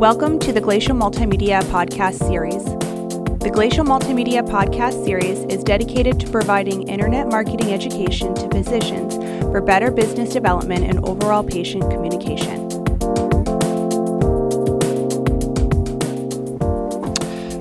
Welcome to the Glacial Multimedia Podcast Series. The Glacial Multimedia Podcast Series is dedicated to providing internet marketing education to physicians for better business development and overall patient communication.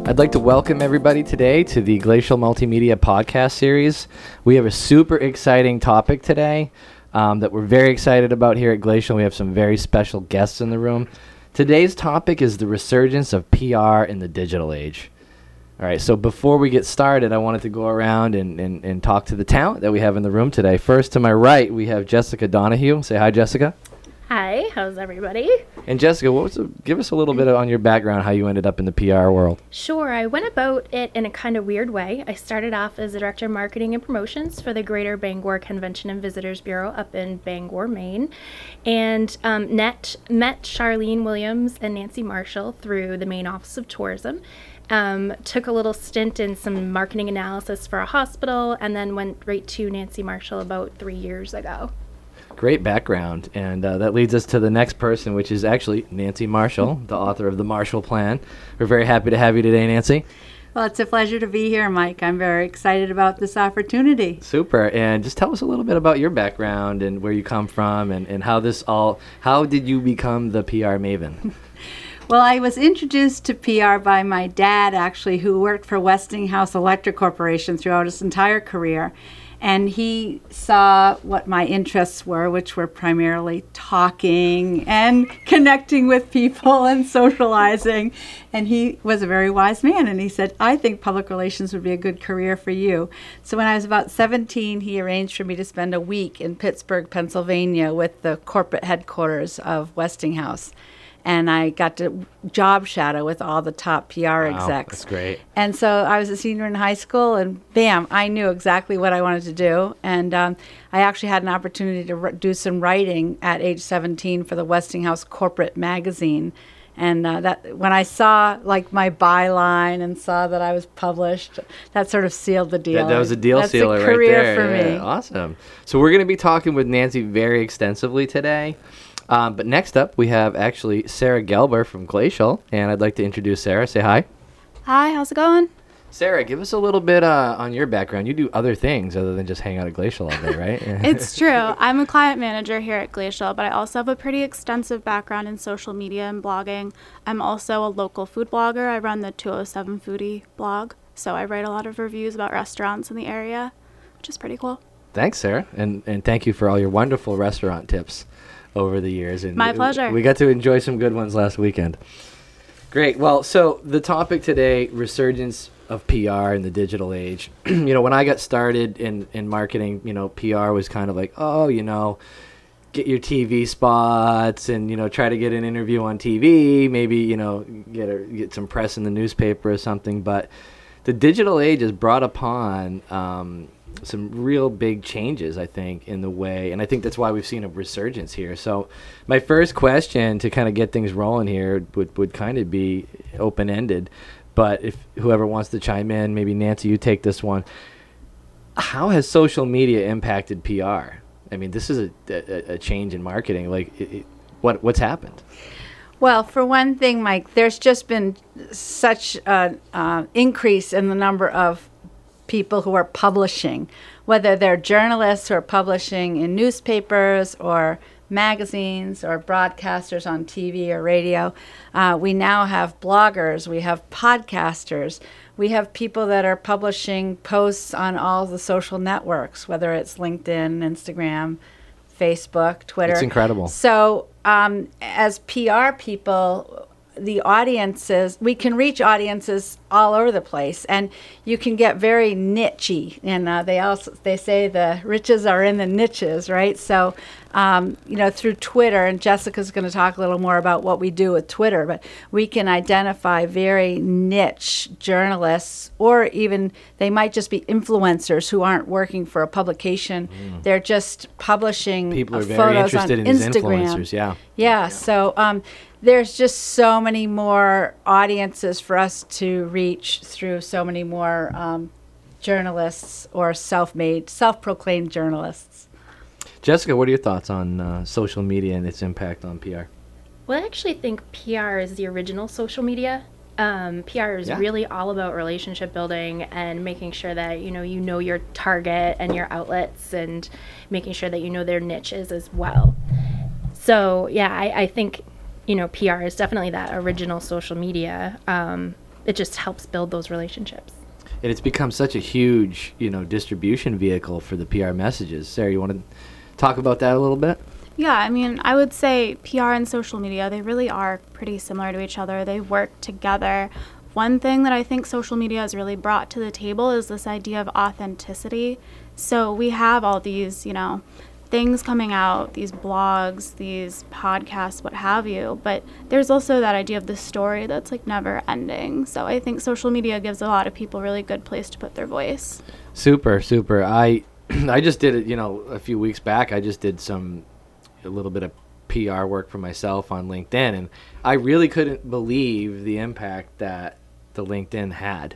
I'd like to welcome everybody today to the Glacial Multimedia Podcast Series. We have a super exciting topic today um, that we're very excited about here at Glacial. We have some very special guests in the room. Today's topic is the resurgence of PR in the digital age. All right, so before we get started, I wanted to go around and, and, and talk to the talent that we have in the room today. First, to my right, we have Jessica Donahue. Say hi, Jessica. Hi, how's everybody? And Jessica, what was the, give us a little bit on your background, how you ended up in the PR world. Sure, I went about it in a kind of weird way. I started off as a director of marketing and promotions for the Greater Bangor Convention and Visitors Bureau up in Bangor, Maine, and um, net, met Charlene Williams and Nancy Marshall through the Maine Office of Tourism. Um, took a little stint in some marketing analysis for a hospital, and then went right to Nancy Marshall about three years ago. Great background. And uh, that leads us to the next person, which is actually Nancy Marshall, the author of The Marshall Plan. We're very happy to have you today, Nancy. Well, it's a pleasure to be here, Mike. I'm very excited about this opportunity. Super. And just tell us a little bit about your background and where you come from and, and how this all, how did you become the PR maven? Well, I was introduced to PR by my dad, actually, who worked for Westinghouse Electric Corporation throughout his entire career. And he saw what my interests were, which were primarily talking and connecting with people and socializing. And he was a very wise man. And he said, I think public relations would be a good career for you. So when I was about 17, he arranged for me to spend a week in Pittsburgh, Pennsylvania with the corporate headquarters of Westinghouse and I got to job shadow with all the top PR wow, execs. That's great. And so I was a senior in high school, and bam, I knew exactly what I wanted to do. And um, I actually had an opportunity to r- do some writing at age 17 for the Westinghouse Corporate Magazine. And uh, that when I saw like my byline and saw that I was published, that sort of sealed the deal. That, that was a deal That's sealer a career right there. for yeah, me. Awesome. So we're going to be talking with Nancy very extensively today. Um, but next up, we have actually Sarah Gelber from Glacial, and I'd like to introduce Sarah. Say hi. Hi, how's it going? Sarah, give us a little bit uh, on your background. You do other things other than just hang out at Glacial all day, right? it's true. I'm a client manager here at Glacial, but I also have a pretty extensive background in social media and blogging. I'm also a local food blogger. I run the 207 Foodie blog, so I write a lot of reviews about restaurants in the area, which is pretty cool. Thanks, Sarah, and and thank you for all your wonderful restaurant tips over the years. And My pleasure. We got to enjoy some good ones last weekend. Great. Well, so the topic today: resurgence of PR in the digital age. you know, when I got started in in marketing, you know, PR was kind of like, oh, you know, get your TV spots and you know try to get an interview on TV, maybe you know get a, get some press in the newspaper or something. But the digital age has brought upon um, some real big changes, I think, in the way, and I think that's why we've seen a resurgence here. So, my first question to kind of get things rolling here would, would kind of be open ended. But if whoever wants to chime in, maybe Nancy, you take this one. How has social media impacted PR? I mean, this is a, a, a change in marketing. Like, it, it, what what's happened? Well, for one thing, Mike, there's just been such an uh, increase in the number of people who are publishing, whether they're journalists who are publishing in newspapers or magazines or broadcasters on TV or radio. Uh, we now have bloggers, we have podcasters, we have people that are publishing posts on all the social networks, whether it's LinkedIn, Instagram, Facebook, Twitter. It's incredible. So, um, as PR people, the audiences we can reach audiences all over the place and you can get very nichey and uh, they also they say the riches are in the niches right? So um, you know through twitter and jessica's going to talk a little more about what we do with twitter but we can identify very niche journalists or even they might just be influencers who aren't working for a publication. Mm. they're just publishing people are very interested in instagram. these influencers yeah. Yeah, so um, there's just so many more audiences for us to reach through so many more um, journalists or self-made, self-proclaimed journalists. Jessica, what are your thoughts on uh, social media and its impact on PR? Well, I actually think PR is the original social media. Um, PR is Yeah. really all about relationship building and making sure that you know you know your target and your outlets and making sure that you know their niches as well. So yeah, I, I think you know PR is definitely that original social media. Um, it just helps build those relationships. And it's become such a huge, you know, distribution vehicle for the PR messages. Sarah, you want to talk about that a little bit? Yeah, I mean, I would say PR and social media, they really are pretty similar to each other. They work together. One thing that I think social media has really brought to the table is this idea of authenticity. So we have all these, you know, things coming out, these blogs, these podcasts, what have you, but there's also that idea of the story that's like never ending. So I think social media gives a lot of people really good place to put their voice. Super, super. I I just did it, you know, a few weeks back. I just did some a little bit of PR work for myself on LinkedIn and I really couldn't believe the impact that the LinkedIn had.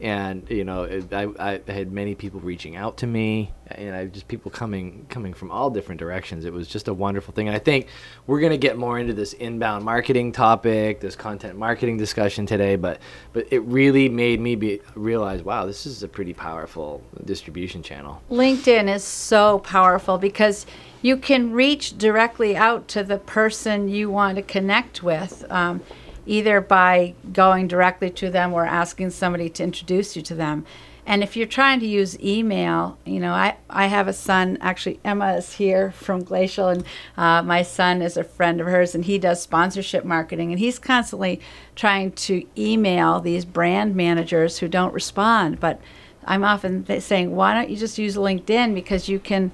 And you know, I, I had many people reaching out to me, and I just people coming coming from all different directions. It was just a wonderful thing, and I think we're gonna get more into this inbound marketing topic, this content marketing discussion today. But but it really made me be realize, wow, this is a pretty powerful distribution channel. LinkedIn is so powerful because you can reach directly out to the person you want to connect with, um, either by going directly to them or asking somebody to introduce you to them. And if you're trying to use email, you know, I, I have a son, actually, Emma is here from Glacial, and uh, my son is a friend of hers, and he does sponsorship marketing, and he's constantly trying to email these brand managers who don't respond. But I'm often saying, why don't you just use LinkedIn because you can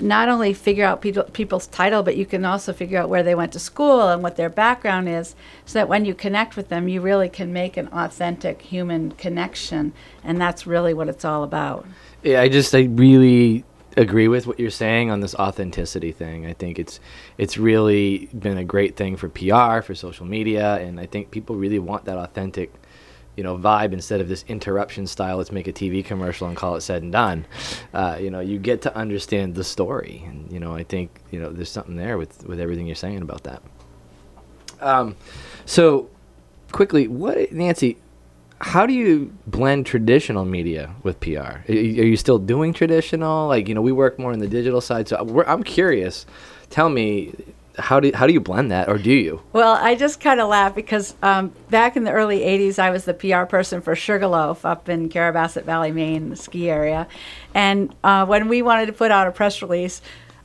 not only figure out people, people's title, but you can also figure out where they went to school and what their background is, so that when you connect with them, you really can make an authentic human connection, and that's really what it's all about. Yeah, I just I really agree with what you're saying on this authenticity thing. I think it's it's really been a great thing for PR, for social media, and I think people really want that authentic, you know, vibe instead of this interruption style. Let's make a TV commercial and call it said and done. Uh, you know, you get to understand the story, and you know, I think you know there's something there with with everything you're saying about that. Um, so quickly, what Nancy? how do you blend traditional media with PR? Are you, are you still doing traditional? Like, you know, we work more on the digital side. So I'm curious. Tell me, how do how do you blend that, or do you? Well, I just kind of laugh because um, back in the early '80s, I was the PR person for Sugarloaf up in Carrabassett Valley, Maine, the ski area, and uh, when we wanted to put out a press release.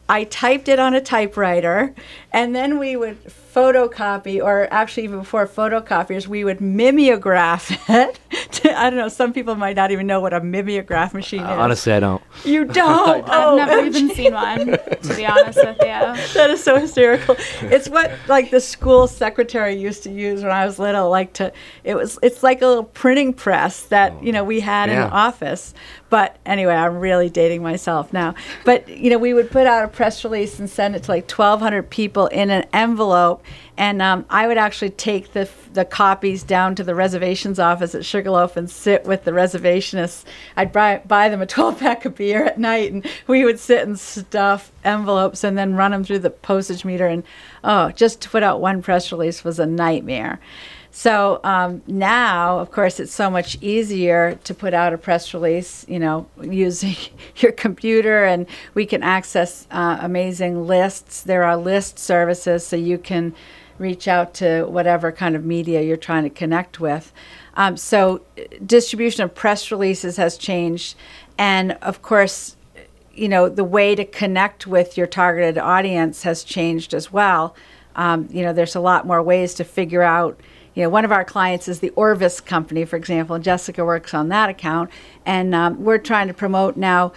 I typed it on a typewriter, and then we would photocopy, or actually even before photocopiers, we would mimeograph it. to, I don't know. Some people might not even know what a mimeograph machine is. Honestly, I don't. you don't. I've Oh, never even seen one, to be honest with you. that is so hysterical. It's what like the school secretary used to use when I was little. Like to, it was. It's like a little printing press that oh, you know we had in Yeah. the office. But anyway, I'm really dating myself now. But you know, we would put out a press release and send it to like 1,200 people in an envelope, and um, I would actually take the the copies down to the reservations office at Sugarloaf and sit with the reservationists. I'd buy, buy them a 12 pack of beer at night, and we would sit and stuff envelopes and then run them through the postage meter. And oh, just to put out one press release was a nightmare. So um, now, of course, it's so much easier to put out a press release, you know, using your computer, and we can access uh, amazing lists. There are list services, so you can reach out to whatever kind of media you're trying to connect with. Um, so, distribution of press releases has changed, and of course, you know the way to connect with your targeted audience has changed as well. Um, you know, there's a lot more ways to figure out. You know, one of our clients is the Orvis Company, for example, and Jessica works on that account. And um, we're trying to promote now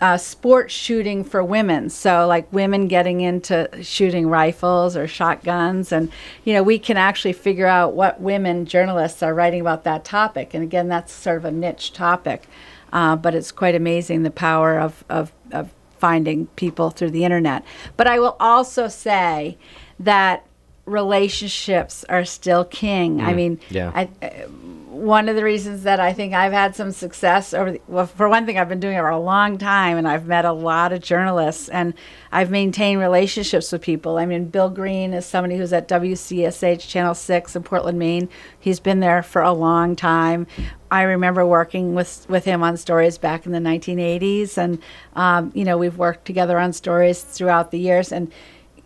uh, sports shooting for women. So, like women getting into shooting rifles or shotguns. And, you know, we can actually figure out what women journalists are writing about that topic. And again, that's sort of a niche topic. Uh, but it's quite amazing the power of, of, of finding people through the internet. But I will also say that relationships are still king. I mean, yeah. I, uh, one of the reasons that I think I've had some success over, the, well, for one thing, I've been doing it for a long time, and I've met a lot of journalists, and I've maintained relationships with people. I mean, Bill Green is somebody who's at WCSH Channel Six in Portland, Maine. He's been there for a long time. I remember working with with him on stories back in the 1980s, and um, you know we've worked together on stories throughout the years, and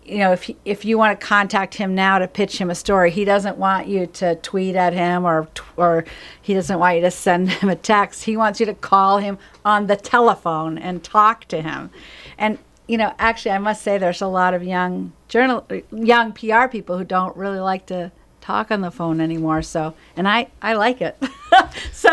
you know, if if you want to contact him now to pitch him a story, he doesn't want you to tweet at him or or he doesn't want you to send him a text. He wants you to call him on the telephone and talk to him. And you know, actually, I must say there's a lot of young journal young PR people who don't really like to talk on the phone anymore. So, and I, I like it. so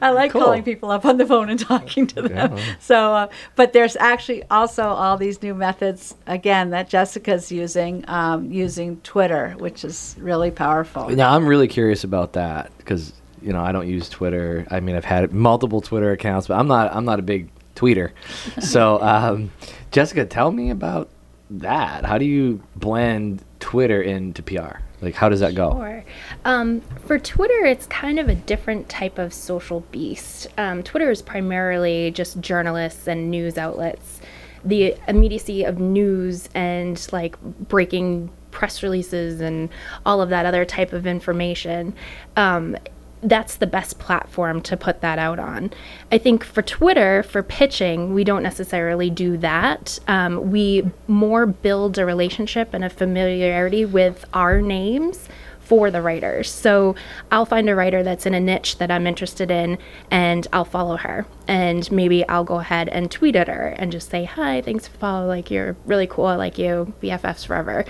I like cool. calling people up on the phone and talking to them. Yeah. So, uh, but there's actually also all these new methods again that Jessica's using, um, using Twitter, which is really powerful. Now I'm really curious about that because you know I don't use Twitter. I mean I've had multiple Twitter accounts, but I'm not I'm not a big tweeter. so, um, Jessica, tell me about that. How do you blend Twitter into PR? Like, how does that go? Sure. Um, for Twitter, it's kind of a different type of social beast. Um, Twitter is primarily just journalists and news outlets. The immediacy of news and like breaking press releases and all of that other type of information um, that's the best platform to put that out on. I think for Twitter, for pitching, we don't necessarily do that. Um, we more build a relationship and a familiarity with our names for the writers. So I'll find a writer that's in a niche that I'm interested in and I'll follow her. And maybe I'll go ahead and tweet at her and just say, Hi, thanks for following. Like, you're really cool. I like you. BFFs forever.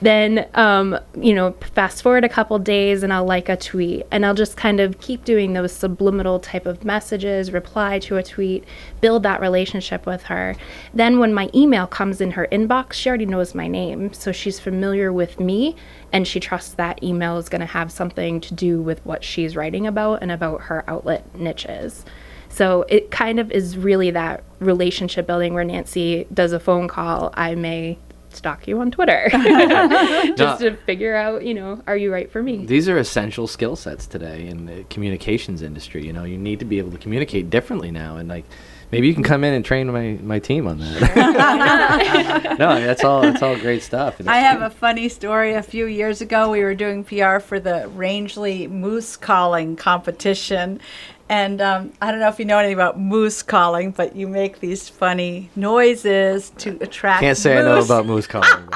Then, um, you know, fast forward a couple days and I'll like a tweet and I'll just kind of keep doing those subliminal type of messages, reply to a tweet, build that relationship with her. Then, when my email comes in her inbox, she already knows my name. So she's familiar with me and she trusts that email is going to have something to do with what she's writing about and about her outlet niches. So it kind of is really that relationship building where Nancy does a phone call. I may stalk you on Twitter just to figure out, you know, are you right for me? These are essential skill sets today in the communications industry. You know, you need to be able to communicate differently now. And like, Maybe you can come in and train my, my team on that. no, that's all that's all great stuff. I have a funny story. A few years ago, we were doing PR for the Rangeley Moose Calling competition, and um, I don't know if you know anything about moose calling, but you make these funny noises to attract. Can't say moose. I know about moose calling,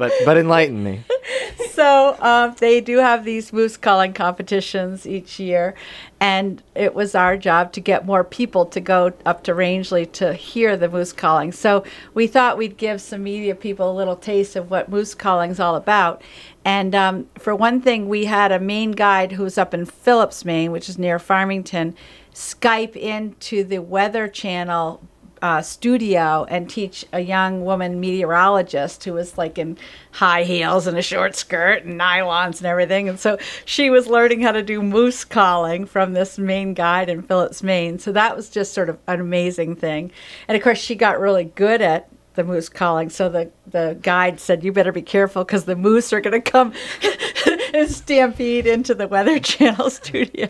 but but, enlighten me. so um, they do have these moose calling competitions each year, and it was our job to get more people to go up to Rangeley to hear the moose calling. So we thought we'd give some media people a little taste of what moose calling is all about. And um, for one thing, we had a Maine guide who was up in Phillips, Maine, which is near Farmington, Skype into the Weather Channel uh, studio and teach a young woman meteorologist who was like in high heels and a short skirt and nylons and everything. And so she was learning how to do moose calling from this Maine guide in Phillips, Maine. So that was just sort of an amazing thing. And of course, she got really good at the moose calling. So the, the guide said, You better be careful because the moose are going to come and stampede into the Weather Channel studio.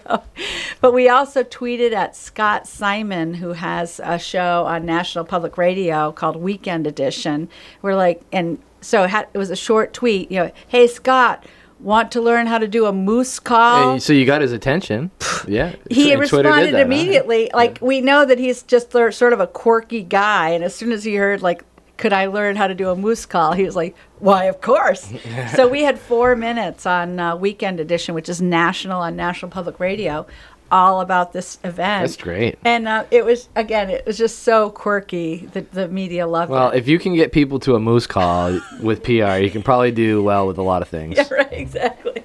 But we also tweeted at Scott Simon, who has a show on National Public Radio called Weekend Edition. We're like, and so it, had, it was a short tweet, you know, Hey, Scott, want to learn how to do a moose call. Hey, so you got his attention. yeah. He responded that, immediately. Huh? Like yeah. we know that he's just sort of a quirky guy, and as soon as he heard like could I learn how to do a moose call? He was like, why, of course. so we had four minutes on uh, Weekend Edition, which is national on National Public Radio, all about this event. That's great. And uh, it was, again, it was just so quirky. The, the media loved well, it. Well, if you can get people to a moose call with PR, you can probably do well with a lot of things. Yeah, right, exactly.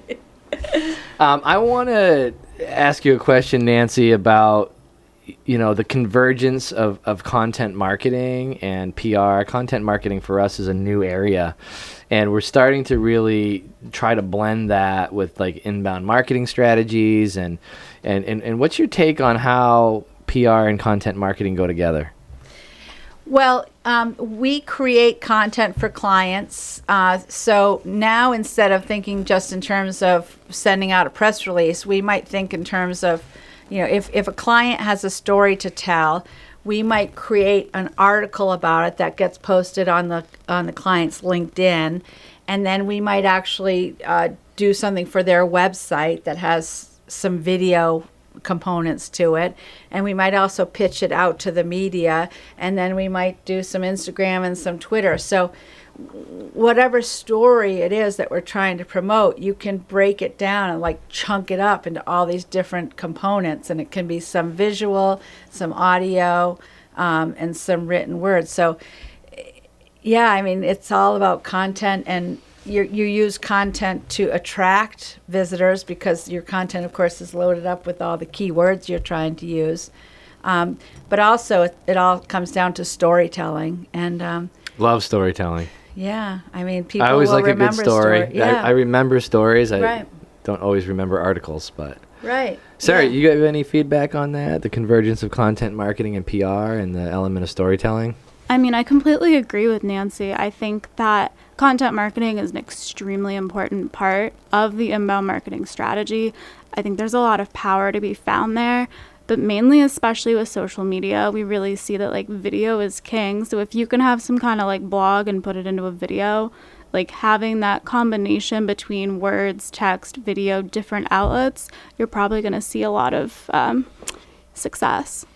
um, I want to ask you a question, Nancy, about you know the convergence of, of content marketing and PR. Content marketing for us is a new area, and we're starting to really try to blend that with like inbound marketing strategies. And and and, and what's your take on how PR and content marketing go together? Well, Um, we create content for clients. Uh, so now instead of thinking just in terms of sending out a press release, we might think in terms of, you know, if, if a client has a story to tell, we might create an article about it that gets posted on the on the client's LinkedIn, and then we might actually uh, do something for their website that has some video components to it. And we might also pitch it out to the media. And then we might do some Instagram and some Twitter. So whatever story it is that we're trying to promote you can break it down and like chunk it up into all these different components and it can be some visual some audio um, and some written words so yeah i mean it's all about content and you, you use content to attract visitors because your content, of course, is loaded up with all the keywords you're trying to use. Um, but also, it, it, all comes down to storytelling. And um, love storytelling. Yeah, I mean, people. I always like a good story. story. Yeah. I, I, remember stories. I right. don't always remember articles, but. Right. Sarah, yeah. you have any feedback on that? The convergence of content marketing and PR and the element of storytelling? I mean, I completely agree with Nancy. I think that content marketing is an extremely important part of the inbound marketing strategy. I think there's a lot of power to be found there, but mainly, especially with social media, we really see that like video is king. So if you can have some kind of like blog and put it into a video, like having that combination between words, text, video, different outlets, you're probably going to see a lot of um, success.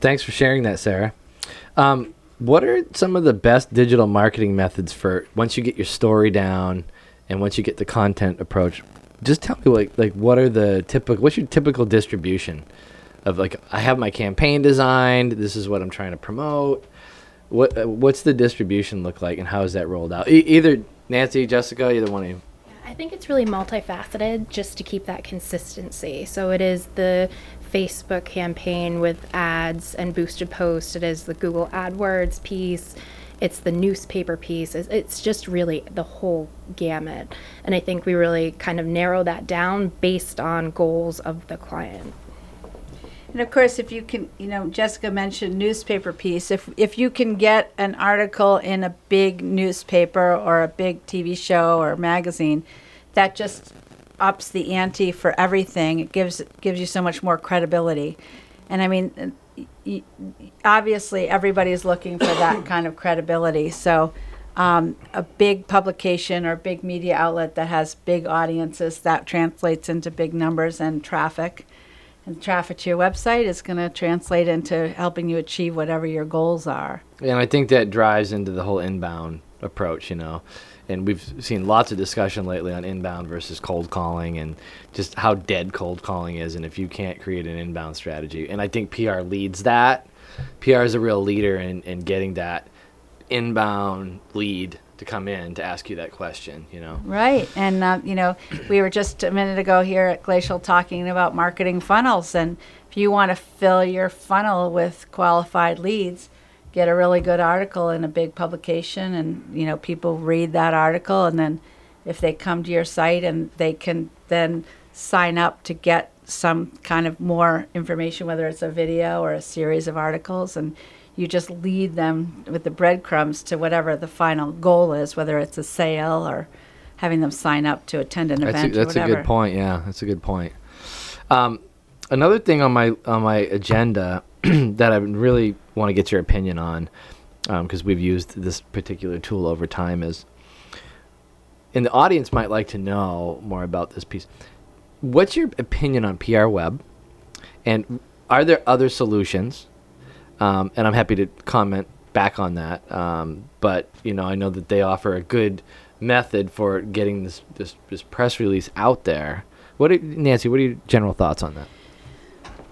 Thanks for sharing that, Sarah. Um, what are some of the best digital marketing methods for once you get your story down and once you get the content approach? Just tell me like like what are the typical what's your typical distribution of like I have my campaign designed, this is what I'm trying to promote. What uh, what's the distribution look like and how is that rolled out? E- either Nancy, Jessica, either one of you. I think it's really multifaceted just to keep that consistency. So it is the Facebook campaign with ads and boosted posts. It is the Google AdWords piece. It's the newspaper piece. It's, it's just really the whole gamut. And I think we really kind of narrow that down based on goals of the client. And of course, if you can, you know, Jessica mentioned newspaper piece. If if you can get an article in a big newspaper or a big TV show or magazine, that just ups the ante for everything. It gives gives you so much more credibility, and I mean, obviously everybody's looking for that kind of credibility. So. Um, a big publication or big media outlet that has big audiences that translates into big numbers and traffic and traffic to your website is going to translate into helping you achieve whatever your goals are. And I think that drives into the whole inbound approach, you know and we've seen lots of discussion lately on inbound versus cold calling and just how dead cold calling is and if you can't create an inbound strategy. And i think pr leads that. Pr is a real leader in, in getting that inbound lead to come in to ask you that question you know? Right and uh, you know we were just a minute ago here at glacial talking about marketing funnels and if you want to fill your funnel with qualified leads get a really good article in a big publication and you know people read that article and then if they come to your site and they can then sign up to get some kind of more information whether it's a video or a series of articles and you just lead them with the breadcrumbs to whatever the final goal is whether it's a sale or having them sign up to attend an that's event a, that's a good point. Yeah that's a good point. Um, another thing on my on my agenda that I really want to get your opinion on, because um, we've used this particular tool over time, is, and the audience might like to know more about this piece. What's your opinion on PR Web, and are there other solutions? Um, and I'm happy to comment back on that. Um, but you know, I know that they offer a good method for getting this this, this press release out there. What, Nancy? What are your general thoughts on that?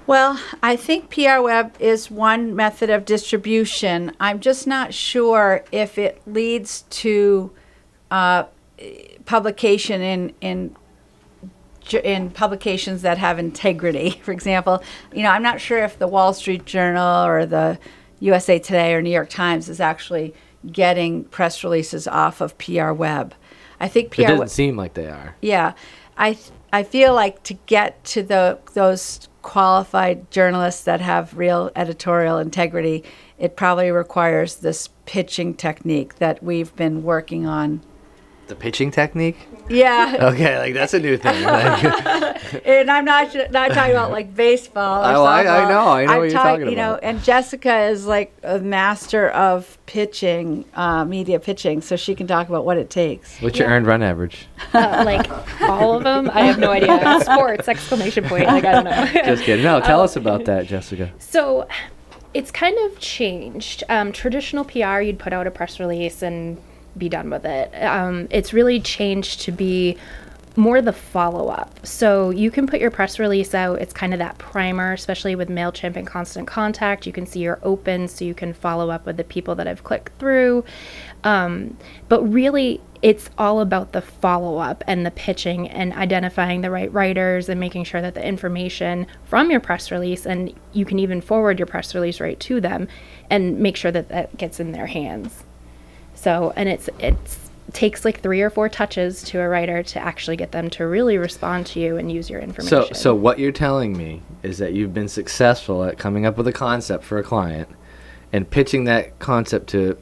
Well, I think PR Web is one method of distribution. I'm just not sure if it leads to uh, publication in in in publications that have integrity. For example, you know, I'm not sure if the Wall Street Journal or the USA Today or New York Times is actually getting press releases off of PR Web. I think PR. It doesn't seem like they are. Yeah, I I feel like to get to the those qualified journalists that have real editorial integrity, it probably requires this pitching technique that we've been working on. The pitching technique? Yeah, Okay, like that's a new thing. Like, and I'm not not talking about like baseball. Or Oh, I- I know, I know I'm what you're talk- talking You know, and Jessica is like a master of pitching, uh, media pitching, so she can talk about what it takes. what's your earned run average? Uh, like all of them, I have no idea. Sports exclamation point. Like I don't know. Just kidding. No, tell us about that, Jessica. So it's kind of changed. Um, traditional PR, you'd put out a press release and be done with it. Um, it's really changed to be more the follow up. So you can put your press release out. It's kind of that primer, especially with MailChimp and Constant Contact. You can see you're open so you can follow up with the people that have clicked through. Um, but really, it's all about the follow up and the pitching and identifying the right writers and making sure that the information from your press release and you can even forward your press release right to them and make sure that that gets in their hands. So, and it's it's takes like three or four touches to a writer to actually get them to really respond to you and use your information. So, so what you're telling me is that you've been successful at coming up with a concept for a client and pitching that concept to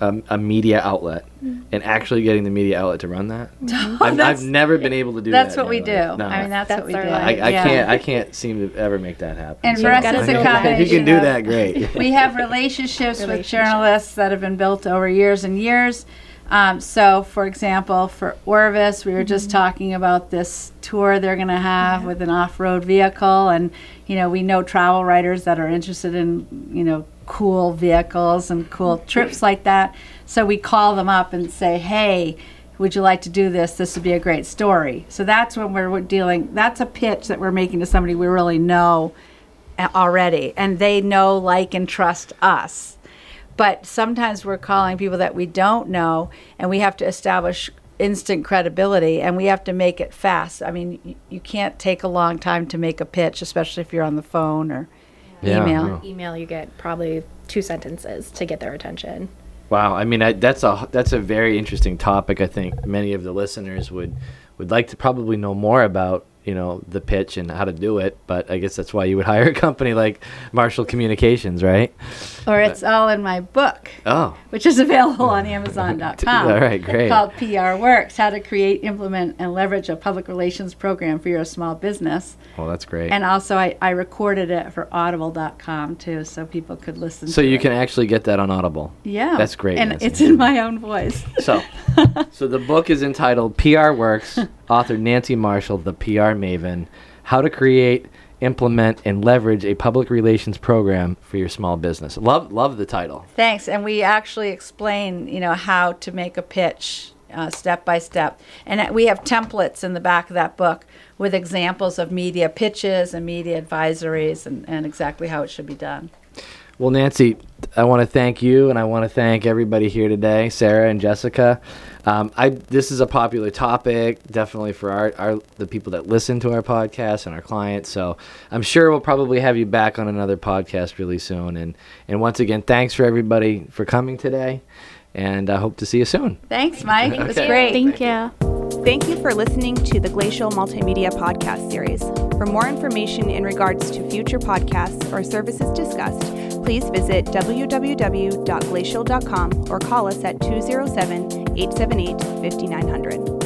a, a media outlet Mm-hmm. and actually getting the media outlet to run that. I've, I've never been able to do that. That's that. what we in do. my life. No. I mean, that's, That's what we do. I, I Yeah. can't. I can't seem to ever make that happen. And So- for us, gotta it's a build if you can do of- that, great. we have relationships with journalists that have been built over years and years. Um, so, for example, for Orvis, we were just talking about this tour they're going to have with an off-road vehicle, and you know, we know travel writers that are interested in you know cool vehicles and cool trips like that. So we call them up and say, "Hey." Would you like to do this? This would be a great story. So that's when we're dealing. That's a pitch that we're making to somebody we really know already and they know like and trust us but sometimes we're calling people that we don't know and we have to establish instant credibility and we have to make it fast i mean you can't take a long time to make a pitch especially if you're on the phone or Yeah, email email you get probably two sentences to get their attention. Wow, I mean I, that's a that's a very interesting topic. I think many of the listeners would would like to probably know more about you know the pitch and how to do it. But I guess that's why you would hire a company like Marshall Communications, right? or it's all in my book Oh, which is available on amazon.com All right, great. called pr works how to create implement and leverage a public relations program for your small business well, that's great. and also I, I recorded it for audible.com too so people could listen so you it. can actually get that on Audible. Yeah. That's great, And Nancy. it's in my own voice. So, so the book is entitled PR Works. Author Nancy Marshall, the PR maven, how to create, implement, and leverage a public relations program for your small business. Love, love the title. Thanks. And we actually explain, you know, how to make a pitch uh, step by step. And uh, we have templates in the back of that book with examples of media pitches and media advisories and, and exactly how it should be done. Well, Nancy, I want to thank you, and I want to thank everybody here today, Sarah and Jessica. Um, I this is a popular topic, definitely for our, our the people that listen to our podcast and our clients. So I'm sure we'll probably have you back on another podcast really soon. And and once again, thanks for everybody for coming today, and I hope to see you soon. Thanks, Mike. It was great. Thank you. Thank you for listening to the Glacial Multimedia Podcast Series. For more information in regards to future podcasts or services discussed, please visit www.glacial.com or call us at 207 878 5900.